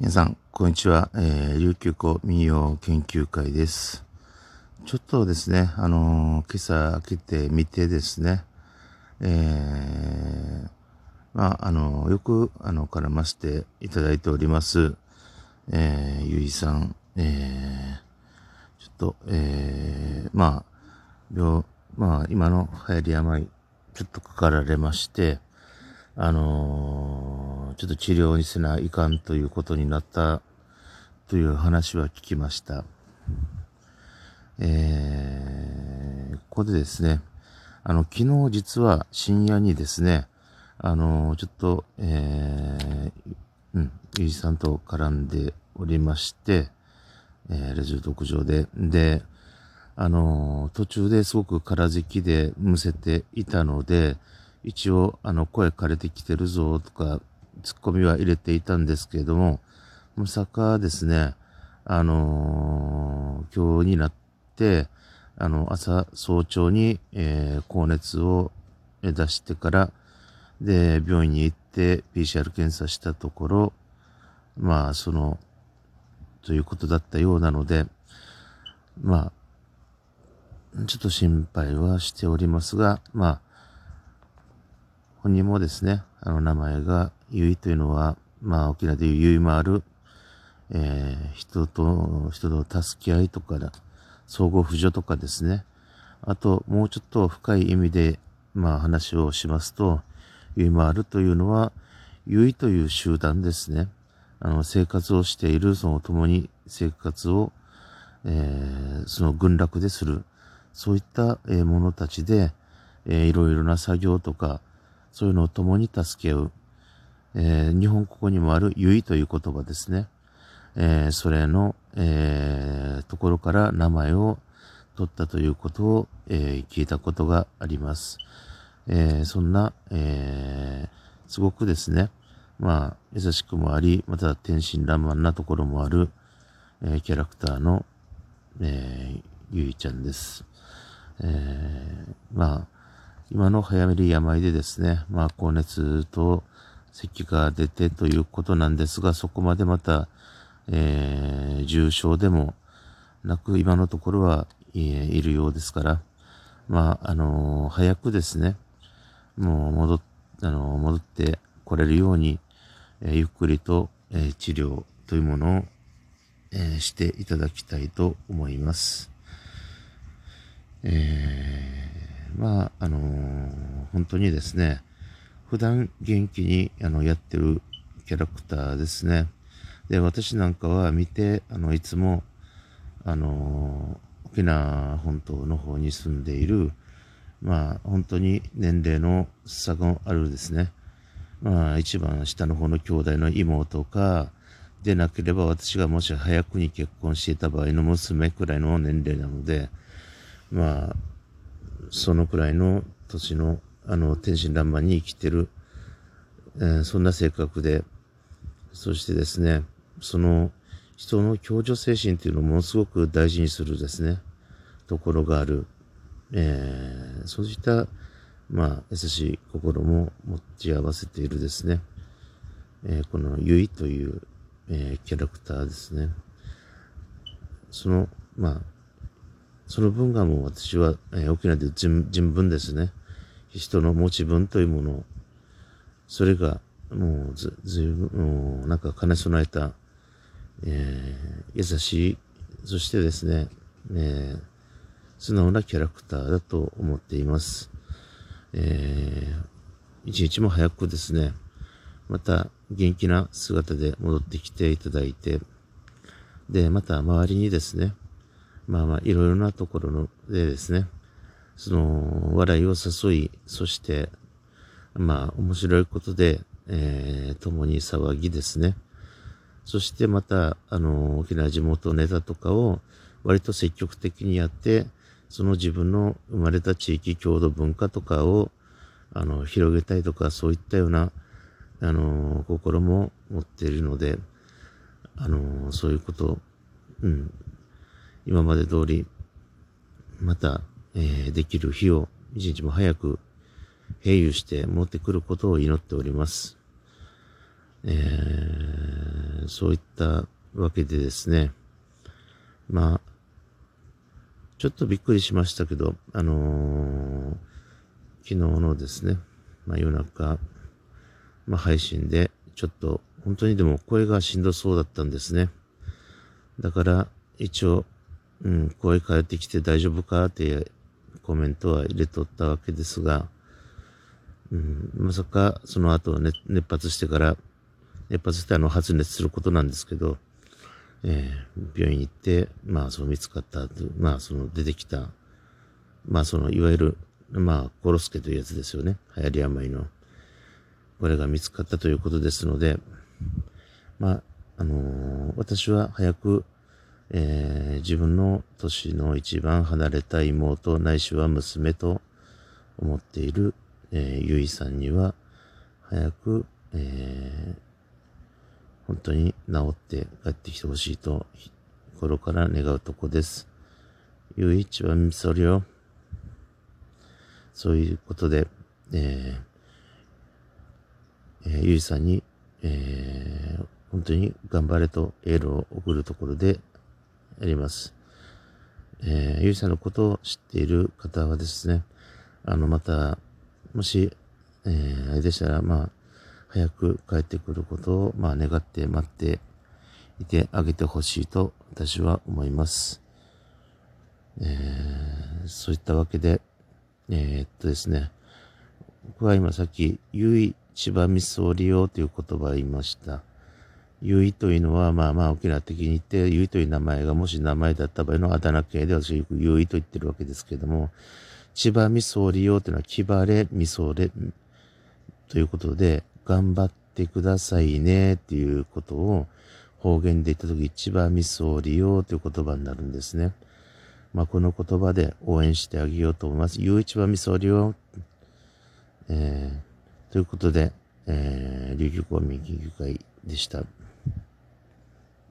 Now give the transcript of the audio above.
皆さん、こんにちは。えー、琉球湖民謡研究会です。ちょっとですね、あのー、今朝開けてみてですね、えー、まあ、あのー、よく、あの、絡ませていただいております、えー、ゆいさん、えー、ちょっと、えー、まあ、病、まあ、今の流行り病、ちょっとかかられまして、あのー、ちょっと治療にせないかんということになったという話は聞きました。えー、ここでですね、あの、昨日実は深夜にですね、あの、ちょっと、えー、うん、ゆいさんと絡んでおりまして、えー、レジュ特上で、で、あの、途中ですごく空咳きでむせていたので、一応、あの、声枯れてきてるぞとか、ツッコミは入れていたんですけれども、まさかですね、あのー、今日になって、あの、朝、早朝に、えー、高熱を出してから、で、病院に行って PCR 検査したところ、まあ、その、ということだったようなので、まあ、ちょっと心配はしておりますが、まあ、本人もですね、あの名前がゆいというのは、まあ沖縄でいうゆいもある、えー、人と、人と助け合いとかだ、相互扶助とかですね。あと、もうちょっと深い意味で、まあ話をしますと、ゆいもあるというのは、ゆいという集団ですね。あの、生活をしている、その共に生活を、えー、その群落でする、そういった、えー、者たちで、えー、いろいろな作業とか、そういうのを共に助け合う。えー、日本ここにもあるゆいという言葉ですね。えー、それの、えー、ところから名前を取ったということを、え聞いたことがあります。えそんな、えすごくですね、まあ、優しくもあり、また天真爛漫なところもある、えキャラクターの、えゆいちゃんです。えまあ、今の早めり病でですね、まあ、高熱と咳が出てということなんですが、そこまでまた、えー、重症でもなく、今のところは、えー、いるようですから、まあ、あのー、早くですね、もう戻っ、あのー、戻ってこれるように、えー、ゆっくりと、えー、治療というものを、えー、していただきたいと思います。えーまあ、あの、本当にですね、普段元気にあのやってるキャラクターですね。で、私なんかは見て、あの、いつも、あの、沖縄本島の方に住んでいる、まあ、本当に年齢の差があるですね。まあ、一番下の方の兄弟の妹か、でなければ私がもし早くに結婚していた場合の娘くらいの年齢なので、まあ、そのくらいの年の、あの、天真爛漫に生きてる、えー、そんな性格で、そしてですね、その人の共助精神っていうのをものすごく大事にするですね、ところがある、えー、そういった、まあ、優しい心も持ち合わせているですね、えー、このゆいという、えー、キャラクターですね。その、まあ、その文がもう私は、えー、沖縄で人文ですね。人の持ち分というものそれがもうず、ずいぶん、なんか兼ね備えた、えー、優しい、そしてですね、えー、素直なキャラクターだと思っています。えー、一日も早くですね、また元気な姿で戻ってきていただいて、で、また周りにですね、まあまあ、いろいろなところのでですね、その、笑いを誘い、そして、まあ、面白いことで、えー、共に騒ぎですね。そしてまた、あの、沖縄地元ネタとかを割と積極的にやって、その自分の生まれた地域郷土文化とかを、あの、広げたいとか、そういったような、あの、心も持っているので、あの、そういうこと、うん、今まで通り、また、えー、できる日を一日も早く平癒して持ってくることを祈っております。えー、そういったわけでですね、まあ、ちょっとびっくりしましたけど、あのー、昨日のですね、まあ、夜中、まあ、配信で、ちょっと、本当にでも声がしんどそうだったんですね。だから、一応、うん、声変えてきて大丈夫かってコメントは入れとったわけですが、うん、まさかその後、ね、熱発してから、熱発してあの発熱することなんですけど、えー、病院行って、まあ、その見つかったまあ、その出てきた、まあ、その、いわゆる、まあ、コロスケというやつですよね。流行り病の。これが見つかったということですので、まあ、あのー、私は早く、えー、自分の年の一番離れた妹ないしは娘と思っている、えー、ゆいさんには早く、えー、本当に治って帰ってきてほしいと心から願うとこです。ゆいちはみそりよ。そういうことで、えー、えー、ゆいさんに、えー、本当に頑張れとエールを送るところであります。えー、ゆいさんのことを知っている方はですね、あの、また、もし、えー、あれでしたら、まあ、早く帰ってくることを、まあ、願って待っていてあげてほしいと私は思います。えー、そういったわけで、えー、っとですね、僕は今さっき、ゆい千葉みそ利用という言葉を言いました。ゆいというのは、まあまあ沖縄的に言って、ゆいという名前がもし名前だった場合のあだ名系で私ゆいと言ってるわけですけれども、千葉みそ利用というのは、木晴れみそれということで、頑張ってくださいねっていうことを方言で言ったとき、千葉みそ利用という言葉になるんですね。まあ、この言葉で応援してあげようと思います。ゆういちばみそ利用。えー、ということで、えー、琉球公民研究会でした。